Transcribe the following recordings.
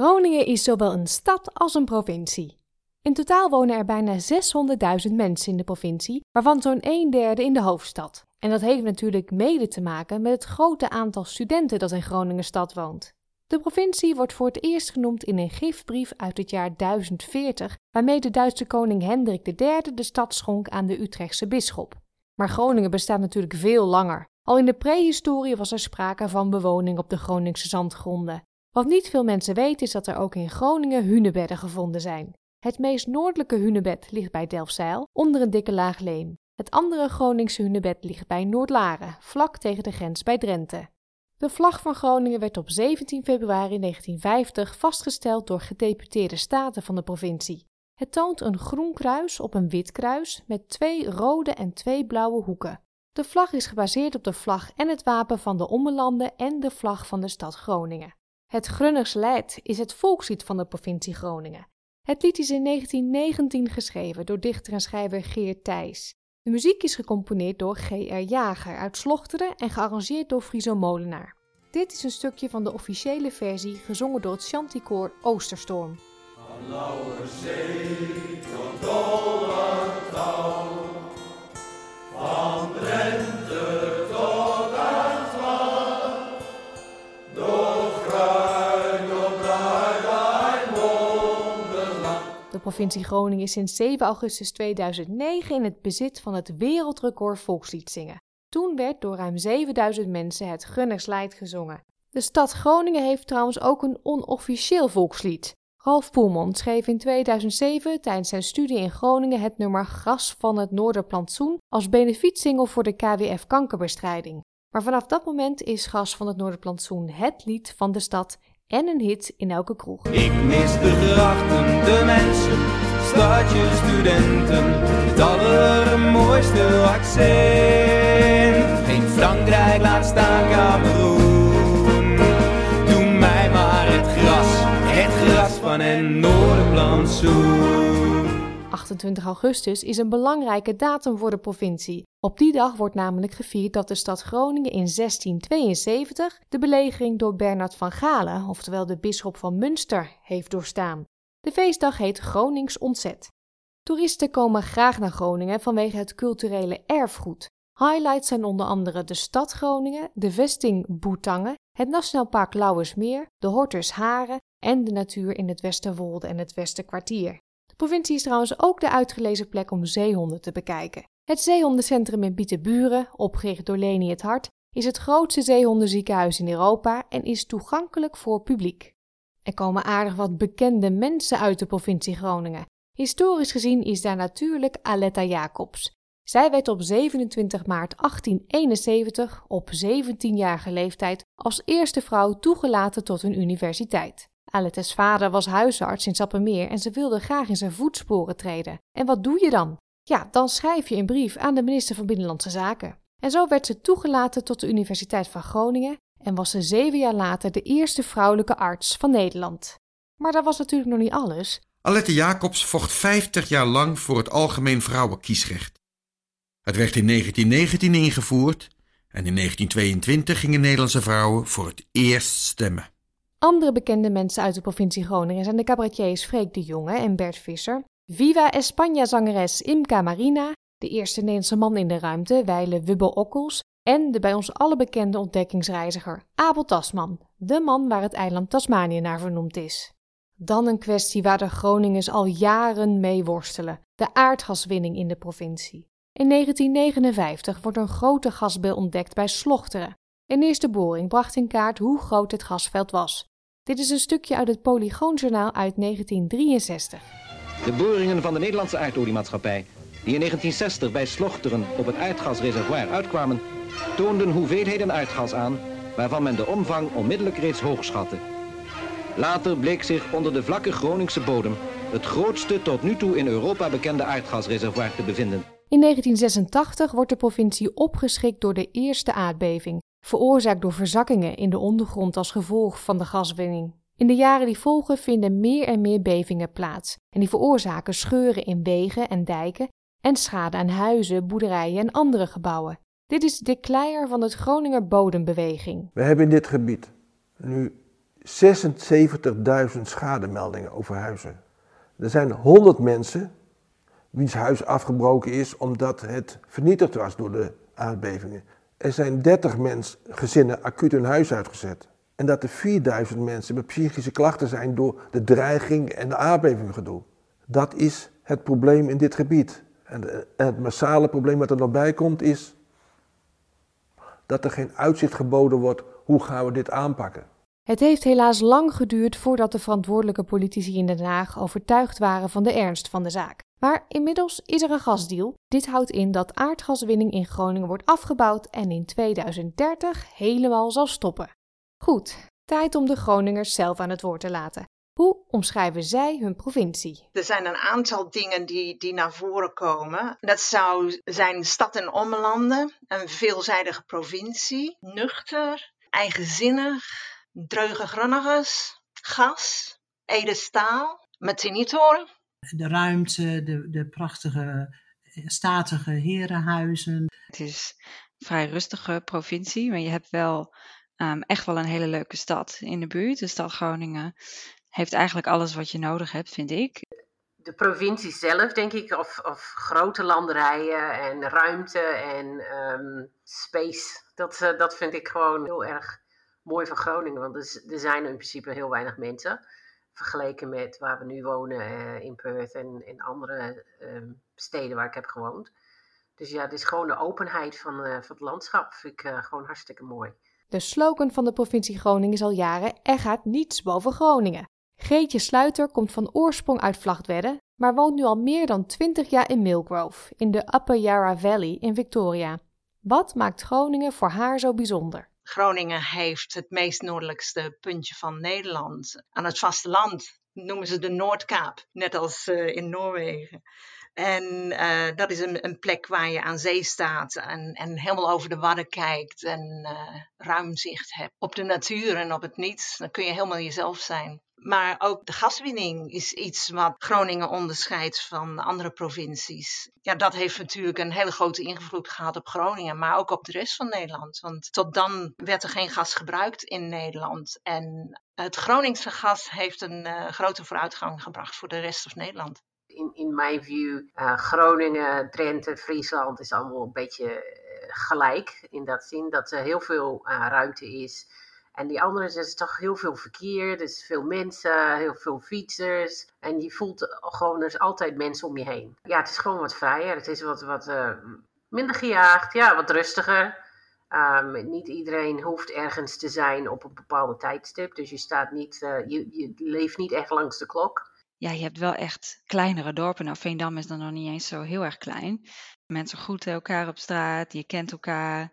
Groningen is zowel een stad als een provincie. In totaal wonen er bijna 600.000 mensen in de provincie, waarvan zo'n een derde in de hoofdstad. En dat heeft natuurlijk mede te maken met het grote aantal studenten dat in Groningen stad woont. De provincie wordt voor het eerst genoemd in een giftbrief uit het jaar 1040, waarmee de Duitse koning Hendrik III de stad schonk aan de Utrechtse bisschop. Maar Groningen bestaat natuurlijk veel langer. Al in de prehistorie was er sprake van bewoning op de Groningse zandgronden. Wat niet veel mensen weten is dat er ook in Groningen hunebedden gevonden zijn. Het meest noordelijke hunebed ligt bij Delfzijl, onder een dikke laag leem. Het andere Groningse hunebed ligt bij Noordlaren, vlak tegen de grens bij Drenthe. De vlag van Groningen werd op 17 februari 1950 vastgesteld door gedeputeerde staten van de provincie. Het toont een groen kruis op een wit kruis met twee rode en twee blauwe hoeken. De vlag is gebaseerd op de vlag en het wapen van de Ommelanden en de vlag van de stad Groningen. Het Grunners Leid is het volkslied van de provincie Groningen. Het lied is in 1919 geschreven door dichter en schrijver Geert Thijs. De muziek is gecomponeerd door G.R. Jager uit Slochteren en gearrangeerd door Friso Molenaar. Dit is een stukje van de officiële versie gezongen door het Chanticoor Oosterstorm. Van provincie Groningen is sinds 7 augustus 2009 in het bezit van het wereldrecord volkslied zingen. Toen werd door ruim 7000 mensen het Gunnerslied gezongen. De stad Groningen heeft trouwens ook een onofficieel volkslied. Ralf Poelman schreef in 2007 tijdens zijn studie in Groningen het nummer Gras van het Noorderplantsoen als benefietsingle voor de KWF kankerbestrijding. Maar vanaf dat moment is Gras van het Noorderplantsoen het lied van de stad en een hit in elke kroeg. Ik mis de grachten, de mensen, stadje, studenten, het allermooiste accent. Geen Frankrijk, laat staan Cameroen. Doe mij maar het gras, het gras van een Noorderplantsoen. 28 augustus is een belangrijke datum voor de provincie. Op die dag wordt namelijk gevierd dat de stad Groningen in 1672 de belegering door Bernard van Galen, oftewel de bisschop van Münster, heeft doorstaan. De feestdag heet Gronings Ontzet. Toeristen komen graag naar Groningen vanwege het culturele erfgoed. Highlights zijn onder andere de stad Groningen, de vesting Boetangen, het Nationaal Park Lauwersmeer, de Hortus Haren en de natuur in het Westerwolde en het Westerkwartier. Provincie is trouwens ook de uitgelezen plek om zeehonden te bekijken. Het zeehondencentrum in Pieterburen, opgericht door Leni het Hart, is het grootste zeehondenziekenhuis in Europa en is toegankelijk voor publiek. Er komen aardig wat bekende mensen uit de provincie Groningen. Historisch gezien is daar natuurlijk Aletta Jacobs. Zij werd op 27 maart 1871 op 17-jarige leeftijd als eerste vrouw toegelaten tot een universiteit. Aletta's vader was huisarts in Sappemeer en ze wilde graag in zijn voetsporen treden. En wat doe je dan? Ja, dan schrijf je een brief aan de minister van Binnenlandse Zaken. En zo werd ze toegelaten tot de Universiteit van Groningen en was ze zeven jaar later de eerste vrouwelijke arts van Nederland. Maar dat was natuurlijk nog niet alles. Alette Jacobs vocht 50 jaar lang voor het algemeen vrouwenkiesrecht. Het werd in 1919 ingevoerd en in 1922 gingen Nederlandse vrouwen voor het eerst stemmen. Andere bekende mensen uit de provincie Groningen zijn de cabaretiers Freek de Jonge en Bert Visser, Viva España-zangeres Imca Marina, de eerste Nederlandse man in de ruimte, wijle Wubbo Okkels, en de bij ons alle bekende ontdekkingsreiziger Abel Tasman, de man waar het eiland Tasmanië naar vernoemd is. Dan een kwestie waar de Groningers al jaren mee worstelen: de aardgaswinning in de provincie. In 1959 wordt een grote gasbel ontdekt bij Slochteren. Een eerste boring bracht in kaart hoe groot het gasveld was. Dit is een stukje uit het Polygoonjournaal uit 1963. De boringen van de Nederlandse aardoliemaatschappij, die in 1960 bij Slochteren op het aardgasreservoir uitkwamen, toonden hoeveelheden aardgas aan waarvan men de omvang onmiddellijk reeds hoog schatte. Later bleek zich onder de vlakke Groningse bodem het grootste tot nu toe in Europa bekende aardgasreservoir te bevinden. In 1986 wordt de provincie opgeschikt door de eerste aardbeving, veroorzaakt door verzakkingen in de ondergrond als gevolg van de gaswinning. In de jaren die volgen vinden meer en meer bevingen plaats en die veroorzaken scheuren in wegen en dijken en schade aan huizen, boerderijen en andere gebouwen. Dit is de kleier van het Groninger bodembeweging. We hebben in dit gebied nu 76.000 schademeldingen over huizen. Er zijn 100 mensen wiens huis afgebroken is omdat het vernietigd was door de aardbevingen. Er zijn 30 mens, gezinnen acuut hun huis uitgezet. En dat er 4000 mensen met psychische klachten zijn door de dreiging en de aardbevingen gedoe. Dat is het probleem in dit gebied. En het massale probleem wat er nog bij komt is dat er geen uitzicht geboden wordt hoe gaan we dit aanpakken. Het heeft helaas lang geduurd voordat de verantwoordelijke politici in Den Haag overtuigd waren van de ernst van de zaak. Maar inmiddels is er een gasdeal. Dit houdt in dat aardgaswinning in Groningen wordt afgebouwd en in 2030 helemaal zal stoppen. Goed, tijd om de Groningers zelf aan het woord te laten. Hoe omschrijven zij hun provincie? Er zijn een aantal dingen die, die naar voren komen. Dat zou zijn stad en ommelanden, een veelzijdige provincie, nuchter, eigenzinnig, dreuge grunnigers, gas, edestaal, metinitoren. De ruimte, de, de prachtige, eh, statige herenhuizen. Het is een vrij rustige provincie, maar je hebt wel um, echt wel een hele leuke stad in de buurt. De stad Groningen heeft eigenlijk alles wat je nodig hebt, vind ik. De provincie zelf, denk ik, of, of grote landerijen en ruimte en um, space, dat, uh, dat vind ik gewoon heel erg mooi van Groningen. Want er, zijn in principe heel weinig mensen. Vergeleken met waar we nu wonen uh, in Perth en in andere uh, steden waar ik heb gewoond. Dus ja, het is gewoon de openheid van, uh, van het landschap. Vind ik gewoon hartstikke mooi. De slogan van de provincie Groningen is al jaren: Er gaat niets boven Groningen. Geetje Sluiter komt van oorsprong uit Vlagtwedde, maar woont nu al meer dan 20 jaar in Millgrove, in de Upper Yarra Valley in Victoria. Wat maakt Groningen voor haar zo bijzonder? Groningen heeft het meest noordelijkste puntje van Nederland. Aan het vasteland noemen ze de Noordkaap, net als uh, in Noorwegen. En uh, dat is een, een, plek waar je aan zee staat en, en helemaal over de wadden kijkt en uh, ruim zicht hebt op de natuur en op het niets. Dan kun je helemaal jezelf zijn. Maar ook de gaswinning is iets wat Groningen onderscheidt van andere provincies. Ja, dat heeft natuurlijk een hele grote invloed gehad op Groningen, maar ook op de rest van Nederland. Want tot dan werd er geen gas gebruikt in Nederland. En het Groningse gas heeft een uh, grote vooruitgang gebracht voor de rest van Nederland. In, in mijn view, uh, Groningen, Drenthe, Friesland is allemaal een beetje uh, gelijk. In dat zin dat er heel veel ruimte is en die andere is, is toch heel veel verkeer, dus veel mensen, heel veel fietsers. En je voelt gewoon, er is altijd mensen om je heen. Ja, het is gewoon wat vrijer. Het is wat, wat uh, minder gejaagd, ja, wat rustiger. Um, niet iedereen hoeft ergens te zijn op een bepaalde tijdstip. Dus je, staat niet, uh, je, je leeft niet echt langs de klok. Ja, je hebt wel echt kleinere dorpen. Nou, Veendam is dan nog niet eens zo heel erg klein. Mensen groeten elkaar op straat, je kent elkaar.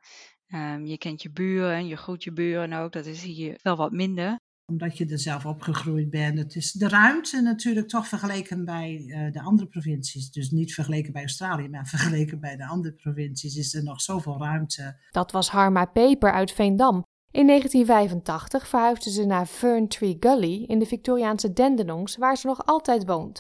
Um, je kent je buren, je groet je buren ook. Dat is hier wel wat minder. Omdat je er zelf opgegroeid bent. Het is de ruimte natuurlijk toch vergeleken bij uh, de andere provincies. Dus niet vergeleken bij Australië, maar vergeleken bij de andere provincies is er nog zoveel ruimte. Dat was Harma Peper uit Veendam. In 1985 verhuisde ze naar Fern Tree Gully in de Victoriaanse Dandenongs, waar ze nog altijd woont.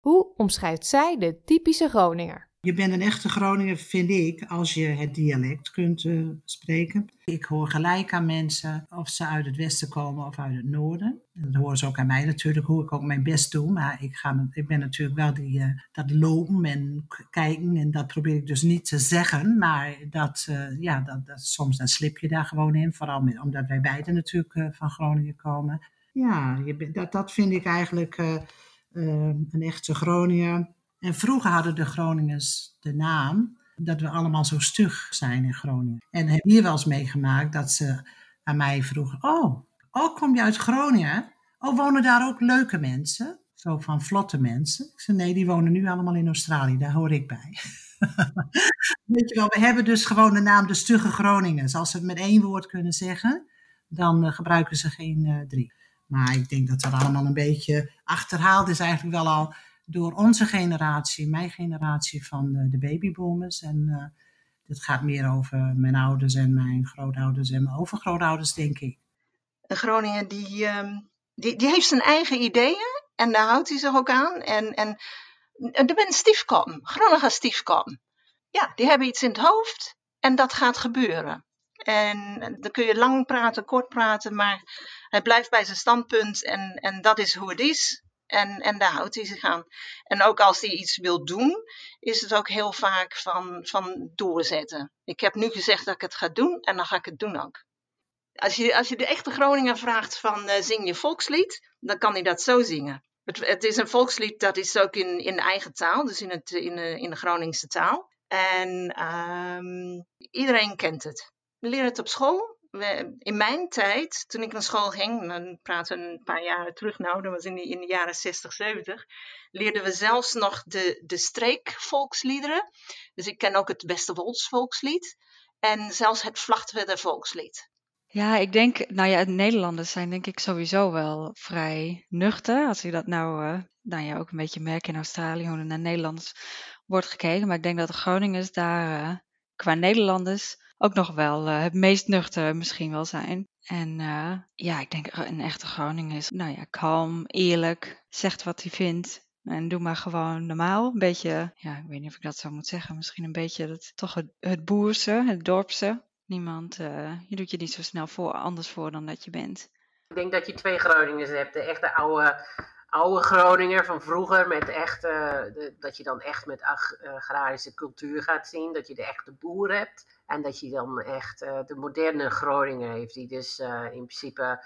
Hoe omschrijft zij de typische Groninger? Je bent een echte Groninger, vind ik, als je het dialect kunt uh, spreken. Ik hoor gelijk aan mensen of ze uit het westen komen of uit het noorden. Dat horen ze ook aan mij natuurlijk, hoe ik ook mijn best doe. Maar ik, ga, ik ben natuurlijk wel die, uh, dat lopen en kijken. En dat probeer ik dus niet te zeggen. Maar dat, uh, ja, dat, dat, soms dan slip je daar gewoon in. Vooral omdat wij beiden natuurlijk van Groningen komen. Ja, je, dat, dat vind ik eigenlijk een echte Groninger. En vroeger hadden de Groningers de naam dat we allemaal zo stug zijn in Groningen. En heb hier wel eens meegemaakt dat ze aan mij vroegen: Oh, oh kom je uit Groningen? Oh, wonen daar ook leuke mensen? Zo van vlotte mensen. Ik zei: Nee, die wonen nu allemaal in Australië, daar hoor ik bij. Weet je wel, we hebben dus gewoon de naam de stugge Groningers. Als ze het met één woord kunnen zeggen, dan uh, gebruiken ze geen uh, drie. Maar ik denk dat dat allemaal een beetje achterhaald is eigenlijk wel al door onze generatie, mijn generatie van de, de babyboomers. En uh, dit gaat meer over mijn ouders en mijn grootouders en mijn overgrootouders, denk ik. Een Groningen die, um, die, die heeft zijn eigen ideeën en daar houdt hij zich ook aan. En, en er bent stiefkom, Groningen stiefkom. Ja, die hebben iets in het hoofd en dat gaat gebeuren. En dan kun je lang praten, kort praten, maar hij blijft bij zijn standpunt en, en dat is hoe het is. En, en daar houdt hij zich aan. En ook als hij iets wil doen, is het ook heel vaak van, van doorzetten. Ik heb nu gezegd dat ik het ga doen en dan ga ik het doen ook. Als je, als je de echte Groninger vraagt van uh, zing je volkslied, dan kan hij dat zo zingen. Het, het, is een volkslied dat is ook in, in eigen taal, dus in, het, in, de, in de Groningse taal. En um, iedereen kent het. Leren het op school. In mijn tijd, toen ik naar school ging, dan praten we een paar jaren terug nou, dat was in de, jaren 60, 70, leerden we zelfs nog de, de streekvolksliederen. Dus ik ken ook het Westerwolds volkslied en zelfs het Vlachtwedder volkslied. Ja, ik denk, nou ja, Nederlanders zijn denk ik sowieso wel vrij nuchter. Als je dat nou, uh, nou ja, ook een beetje merkt in Australië, hoe er naar Nederlanders wordt gekeken. Maar ik denk dat de Groningers daar uh, qua Nederlanders ook nog wel uh, het meest nuchter misschien wel zijn. En ja, ik denk een echte Groninger is, nou ja, kalm, eerlijk, zegt wat hij vindt. En doe maar gewoon normaal. Een beetje, ja, ik weet niet of ik dat zo moet zeggen. Misschien een beetje het, toch het, boerse, het dorpse. Niemand, uh, je doet je niet zo snel voor, anders voor dan dat je bent. Ik denk dat je twee Groningers hebt. De echte oude, oude Groninger van vroeger. Met echt, uh, de, dat je dan echt met agrarische cultuur gaat zien. Dat je de echte boer hebt. En dat je dan echt uh, de moderne Groninger heeft. Die dus in principe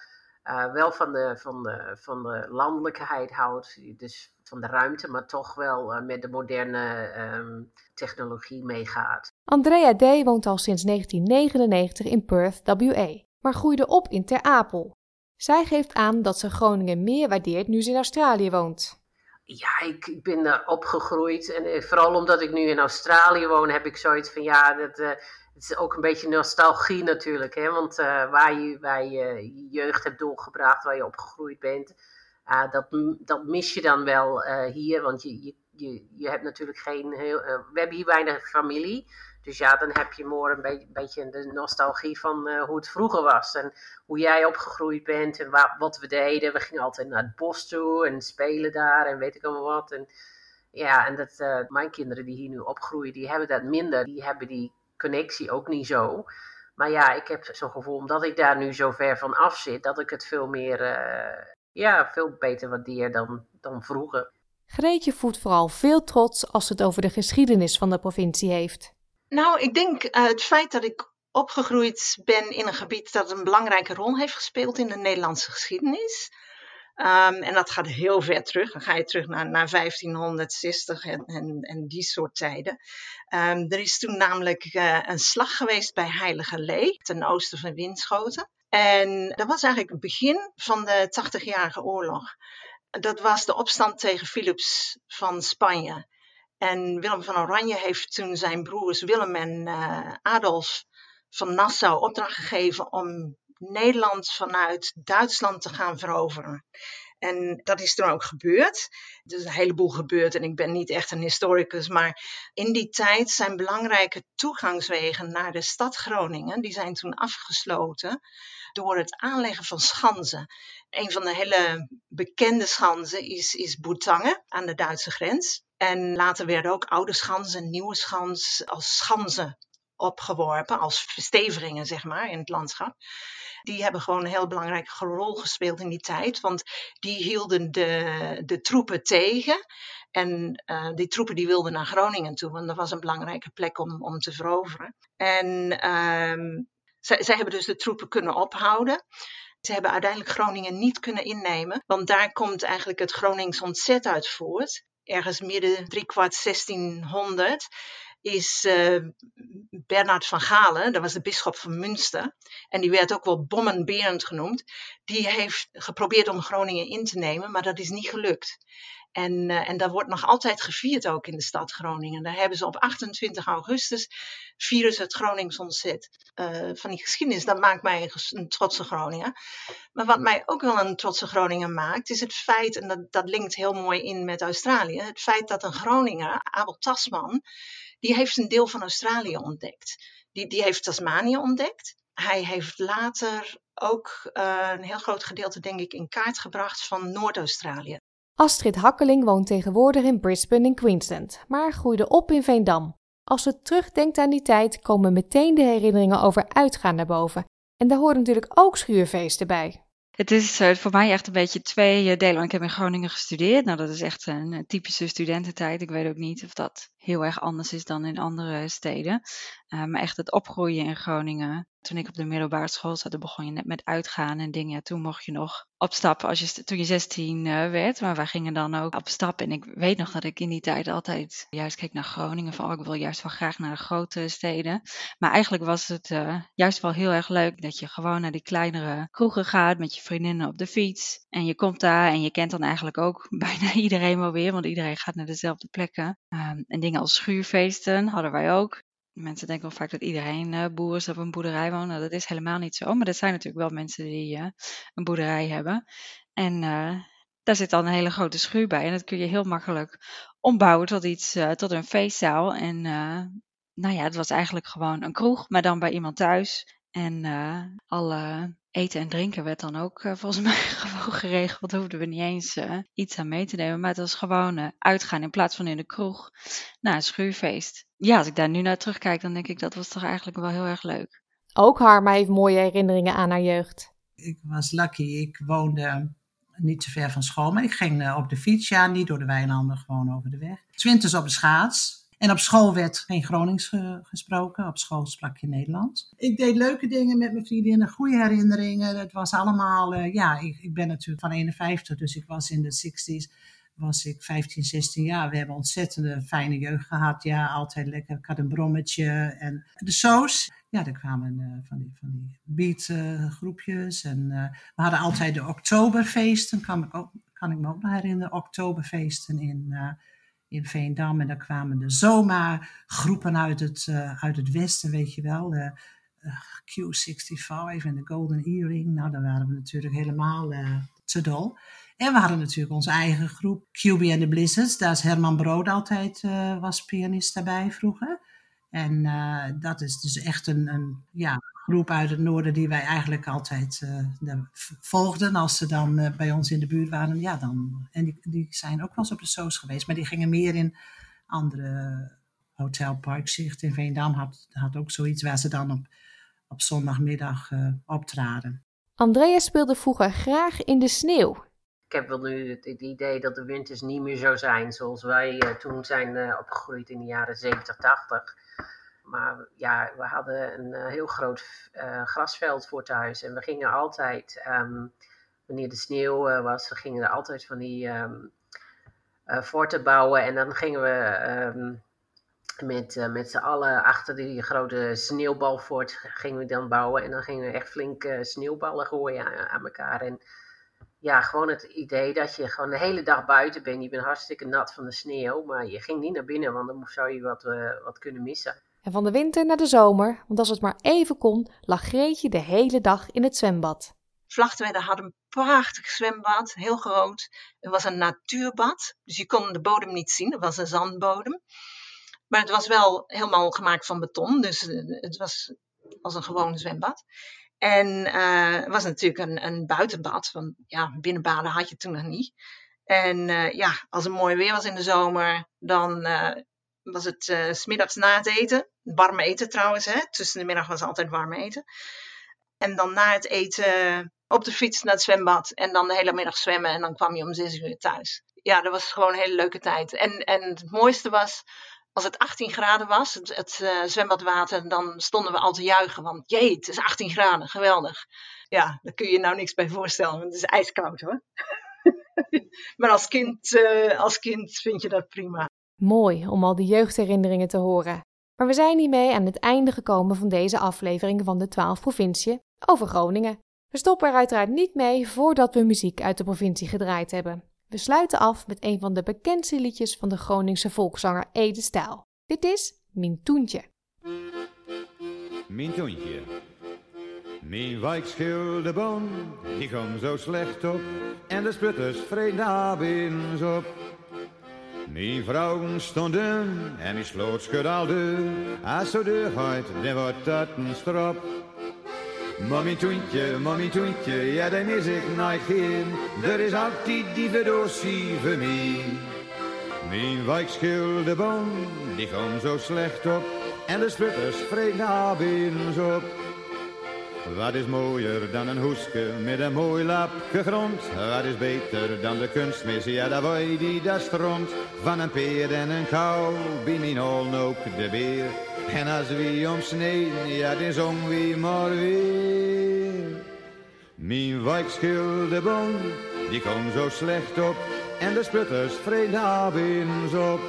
wel van de, van, de, van de landelijkheid houdt. Dus van de ruimte, maar toch wel met de moderne um, technologie meegaat. Andrea D. woont al sinds 1999 in Perth, WA, maar groeide op in Ter Apel. Zij geeft aan dat ze Groningen meer waardeert nu ze in Australië woont. Ja, ik, ben daar opgegroeid. En vooral omdat ik nu in Australië woon, heb ik zoiets van ja, dat, uh, het is ook een beetje nostalgie natuurlijk. Hè? Want uh, waar, je, waar je jeugd hebt doorgebracht, waar je opgegroeid bent, dat, dat mis je dan wel hier. Want je, je, je, je hebt natuurlijk geen heel. we hebben hier weinig familie. Dus ja, dan heb je more een beetje, de nostalgie van uh, hoe het vroeger was. En hoe jij opgegroeid bent en wa wat we deden. We gingen altijd naar het bos toe en spelen daar en weet ik allemaal wat. En ja, en dat, uh, mijn kinderen die hier nu opgroeien, die hebben dat minder. Die hebben die connectie ook niet zo. Maar ja, ik heb zo'n gevoel, omdat ik daar nu zo ver van af zit, dat ik het veel meer, uh, ja, veel beter waardeer dan, dan vroeger. Greetje voelt vooral veel trots als het over de geschiedenis van de provincie heeft. Nou, ik denk uh, het feit dat ik opgegroeid ben in een gebied dat een belangrijke rol heeft gespeeld in de Nederlandse geschiedenis. Um, en dat gaat heel ver terug. Dan ga je terug naar, naar 1560 en, en, en die soort tijden. Um, er is toen namelijk uh, een slag geweest bij Heilige Lee, ten oosten van Winschoten. En dat was eigenlijk het begin van de 80-jarige oorlog. Dat was de opstand tegen Philips van Spanje. En Willem van Oranje heeft toen zijn broers Willem en uh, Adolf van Nassau opdracht gegeven om Nederland vanuit Duitsland te gaan veroveren. En dat is toen ook gebeurd. Er is een heleboel gebeurd en ik ben niet echt een historicus, maar in die tijd zijn belangrijke toegangswegen naar de stad Groningen, die zijn toen afgesloten door het aanleggen van schansen. Een van de hele bekende schansen is, is Boetangen aan de Duitse grens. En later werden ook oude schansen en nieuwe schans als schansen opgeworpen, als verstevigingen zeg maar in het landschap. Die hebben gewoon een heel belangrijke rol gespeeld in die tijd, want die hielden de, de troepen tegen. En uh, die troepen die wilden naar Groningen toe, want dat was een belangrijke plek om, om te veroveren. En uh, zij, zij hebben dus de troepen kunnen ophouden. Ze hebben uiteindelijk Groningen niet kunnen innemen, want daar komt eigenlijk het Gronings ontzet uit voort ergens midden driekwart 1600 is uh, Bernard van Galen, dat was de bisschop van Münster, en die werd ook wel Bommenberend genoemd, die heeft geprobeerd om Groningen in te nemen, maar dat is niet gelukt. En, uh, en dat wordt nog altijd gevierd ook in de stad Groningen. Daar hebben ze op 28 augustus vieren het Gronings ontzet. Uh, van die geschiedenis, dat maakt mij een trotse Groninger. Maar wat mij ook wel een trotse Groninger maakt, is het feit, en dat, dat linkt heel mooi in met Australië, het feit dat een Groninger, Abel Tasman, die heeft een deel van Australië ontdekt. Die, die heeft Tasmanië ontdekt. Hij heeft later ook uh, een heel groot gedeelte, denk ik, in kaart gebracht van Noord-Australië. Astrid Hakkeling woont tegenwoordig in Brisbane in Queensland, maar groeide op in Veendam. Als ze terugdenkt aan die tijd, komen meteen de herinneringen over uitgaan naar boven. En daar horen natuurlijk ook schuurfeesten bij. Het is uh, voor mij echt een beetje twee uh, delen. Ik heb in Groningen gestudeerd. Nou, dat is echt een, typische studententijd. Ik weet ook niet of dat heel erg anders is dan in andere steden. Uh, maar echt het opgroeien in Groningen toen ik op de middelbare school zat, begon je net met uitgaan en dingen. Ja, toen mocht je nog op stap als je, toen je 16 uh, werd. Maar wij gingen dan ook op stap. En ik weet nog dat ik in die tijd altijd juist keek naar Groningen. Van, oh, ik wil juist wel graag naar de grote steden. Maar eigenlijk was het uh, juist wel heel erg leuk dat je gewoon naar die kleinere kroegen gaat met je vriendinnen op de fiets. En je komt daar en je kent dan eigenlijk ook bijna iedereen wel weer. Want iedereen gaat naar dezelfde plekken. Um, en dingen als schuurfeesten hadden wij ook. Mensen denken vaak dat iedereen uh, boer is of een boerderij woont. Nou, dat is helemaal niet zo. Maar er zijn natuurlijk wel mensen die uh, een boerderij hebben. En uh, daar zit dan een hele grote schuur bij. En dat kun je heel makkelijk ombouwen tot iets, tot een feestzaal. En nou ja, het was eigenlijk gewoon een kroeg, maar dan bij iemand thuis. En alle eten en drinken werd dan ook volgens mij gewoon geregeld. Hoefden we niet eens iets aan mee te nemen. Maar het was gewoon uitgaan in plaats van in de kroeg. Nou, een schuurfeest ja, als ik daar nu naar terugkijk, dan denk ik dat was toch eigenlijk wel heel erg leuk. Ook Harma heeft mooie herinneringen aan haar jeugd. Ik was lucky. Ik woonde niet zo ver van school, maar ik ging eh, op de fiets. Ja, niet door de weilanden, gewoon over de weg. Zwinters op de schaats. En op school werd geen Gronings gesproken. Op school sprak je Nederlands. Ik deed leuke dingen met mijn vriendinnen, goede herinneringen. Het was allemaal, uh, ja, ik, ik, ben natuurlijk van 51, dus ik was in de 60s was ik 15, 16 jaar. We hebben ontzettende fijne jeugd gehad. Ja, altijd lekker. Ik had een brommetje. En de soos. Ja, er kwamen uh, van die, van die beatgroepjes. En we hadden altijd de oktoberfeesten. Kan ik, ook, kan ik me ook nog herinneren. Oktoberfeesten in, in Veendam. En daar kwamen de zomaargroepen uit het, uit het westen, weet je wel. De, Q65 en de Golden Earring. Nou, daar waren we natuurlijk helemaal te dol. En we hadden natuurlijk onze eigen groep QB and the Blizzards. Daar is Herman Brood altijd, uh, was pianist daarbij vroeger. En uh, dat is dus echt een, een ja, groep uit het noorden die wij eigenlijk altijd uh, volgden. Als ze dan bij ons in de buurt waren. Ja, dan, en die, die zijn ook wel eens op de soos geweest. Maar die gingen meer in andere Hotel Parkzicht in Veendam. Had, had ook zoiets waar ze dan op, op zondagmiddag optraden. Andrea speelde vroeger graag in de sneeuw ik heb wel nu het, idee dat de winters niet meer zo zijn zoals wij uh, toen zijn uh, opgegroeid in de jaren 70, 80. Maar ja, we hadden een uh, heel groot grasveld voor thuis. En we gingen altijd, um, wanneer de sneeuw was, we gingen er altijd van die um, forten bouwen. En dan gingen we um, met, met z'n allen achter die grote sneeuwbalfort gingen we dan bouwen. En dan gingen we echt flink sneeuwballen gooien aan, aan elkaar. En ja, gewoon het idee dat je gewoon de hele dag buiten bent. Je bent hartstikke nat van de sneeuw, maar je ging niet naar binnen, want dan zou je wat, uh, wat kunnen missen. En van de winter naar de zomer, want als het maar even kon, lag Greetje de hele dag in het zwembad. Vlachtwedde had een prachtig zwembad, heel groot. Het was een natuurbad, dus je kon de bodem niet zien. Het was een zandbodem. Maar het was wel helemaal gemaakt van beton, dus eh, het was als een gewoon zwembad. En uh, het was natuurlijk een, een buitenbad, want ja, binnenbaden had je toen nog niet. En uh, ja, als het mooi weer was in de zomer, dan was het uh, smiddags na het eten. Warm eten trouwens, hè. tussen de middag was altijd warm eten. En dan na het eten op de fiets naar het zwembad en dan de hele middag zwemmen en dan kwam je om zes uur thuis. Ja, dat was gewoon een hele leuke tijd. En, en het mooiste was, als het 18 graden was, het, het uh, zwembadwater, dan stonden we al te juichen. Want jee, het is 18 graden, geweldig. Ja, daar kun je nou niks bij voorstellen, want het is ijskoud hoor. maar als kind, als kind vind je dat prima. Mooi om al die jeugdherinneringen te horen. Maar we zijn hiermee aan het einde gekomen van deze aflevering van de 12 provinciën over Groningen. We stoppen er uiteraard niet mee voordat we muziek uit de provincie gedraaid hebben. We sluiten af met een van de bekendste liedjes van de Groningse volkszanger Ede Stijl. Dit is Mintoentje. Mintoentje. Mijn wijkschildeboom, die komt zo slecht op. En de sputters daar op. Mijn vrouwen stonden en die sloot schud al deur. Als zo deur dan wordt dat een strop. Mommy toentje, mommy toentje, ja dan is ik nooit geen. Er is altijd die verdosie voor mij. Mijn wijkschilderbom, die kwam zo slecht op. En de sputters vreet naar binnen op. Wat is mooier dan een hoeske met een mooi lapje grond? Wat is beter dan de kunstmis, ja dat wij die daar stront. Van een peer en een kou, bij mijn ook de beer. En als wie omsneden, ja dan zong wie maar weer. Mijn wijkschilderbom, die kwam zo slecht op. En de sputters naar binnen op.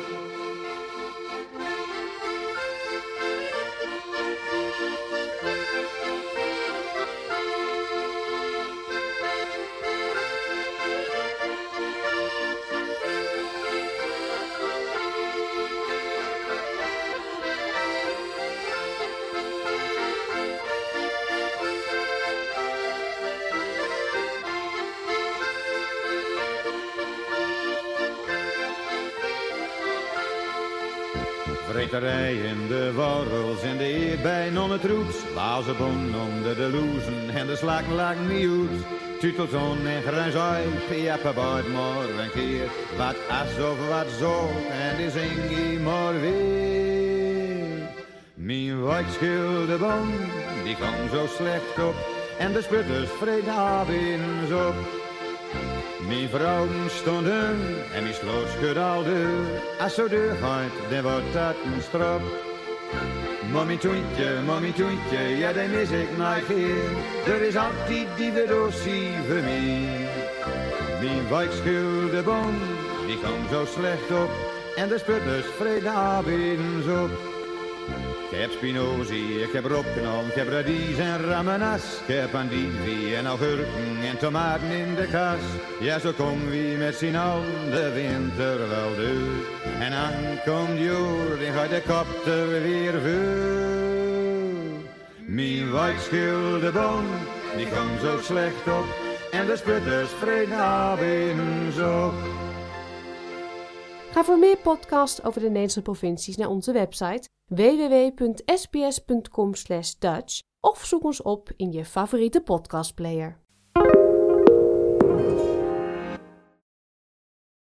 nonnetroeps. Bazenbon onder de loezen en de slak lag niet uit. Tutelton en gruisui, jappen baard maar een keer. Wat as of wat zo, en die zing je maar weer. Mijn wijkschilderbom, die kwam zo slecht op. En de sputters daar binnen op. Mijn vrouw stonden en mijn sloot schudde. Als zo deur gaat, dan wordt dat een strop. Mommy toentje, mommy toentje, ja dat mis ik nooit keer. Er is altijd die verdosie voor mij. Mijn wijkschilderbom, die kwam zo slecht op. En de sputters daar binnen op. Ik heb spinozie, ik heb rotknol, ik heb radies en ramenas. Ik heb andivie en augurken en tomaten in de kas. Ja, zo kom wie met z'n allen de winter wel door. En dan komt joer, gaat de kop er weer voor. Mijn wijkschilderbom, die kwam zo slecht op. En de sputters naar binnen op. Ga voor meer podcasts over de Nederlandse provincies naar onze website www.sbs.com/dutch of zoek ons op in je favoriete podcastplayer.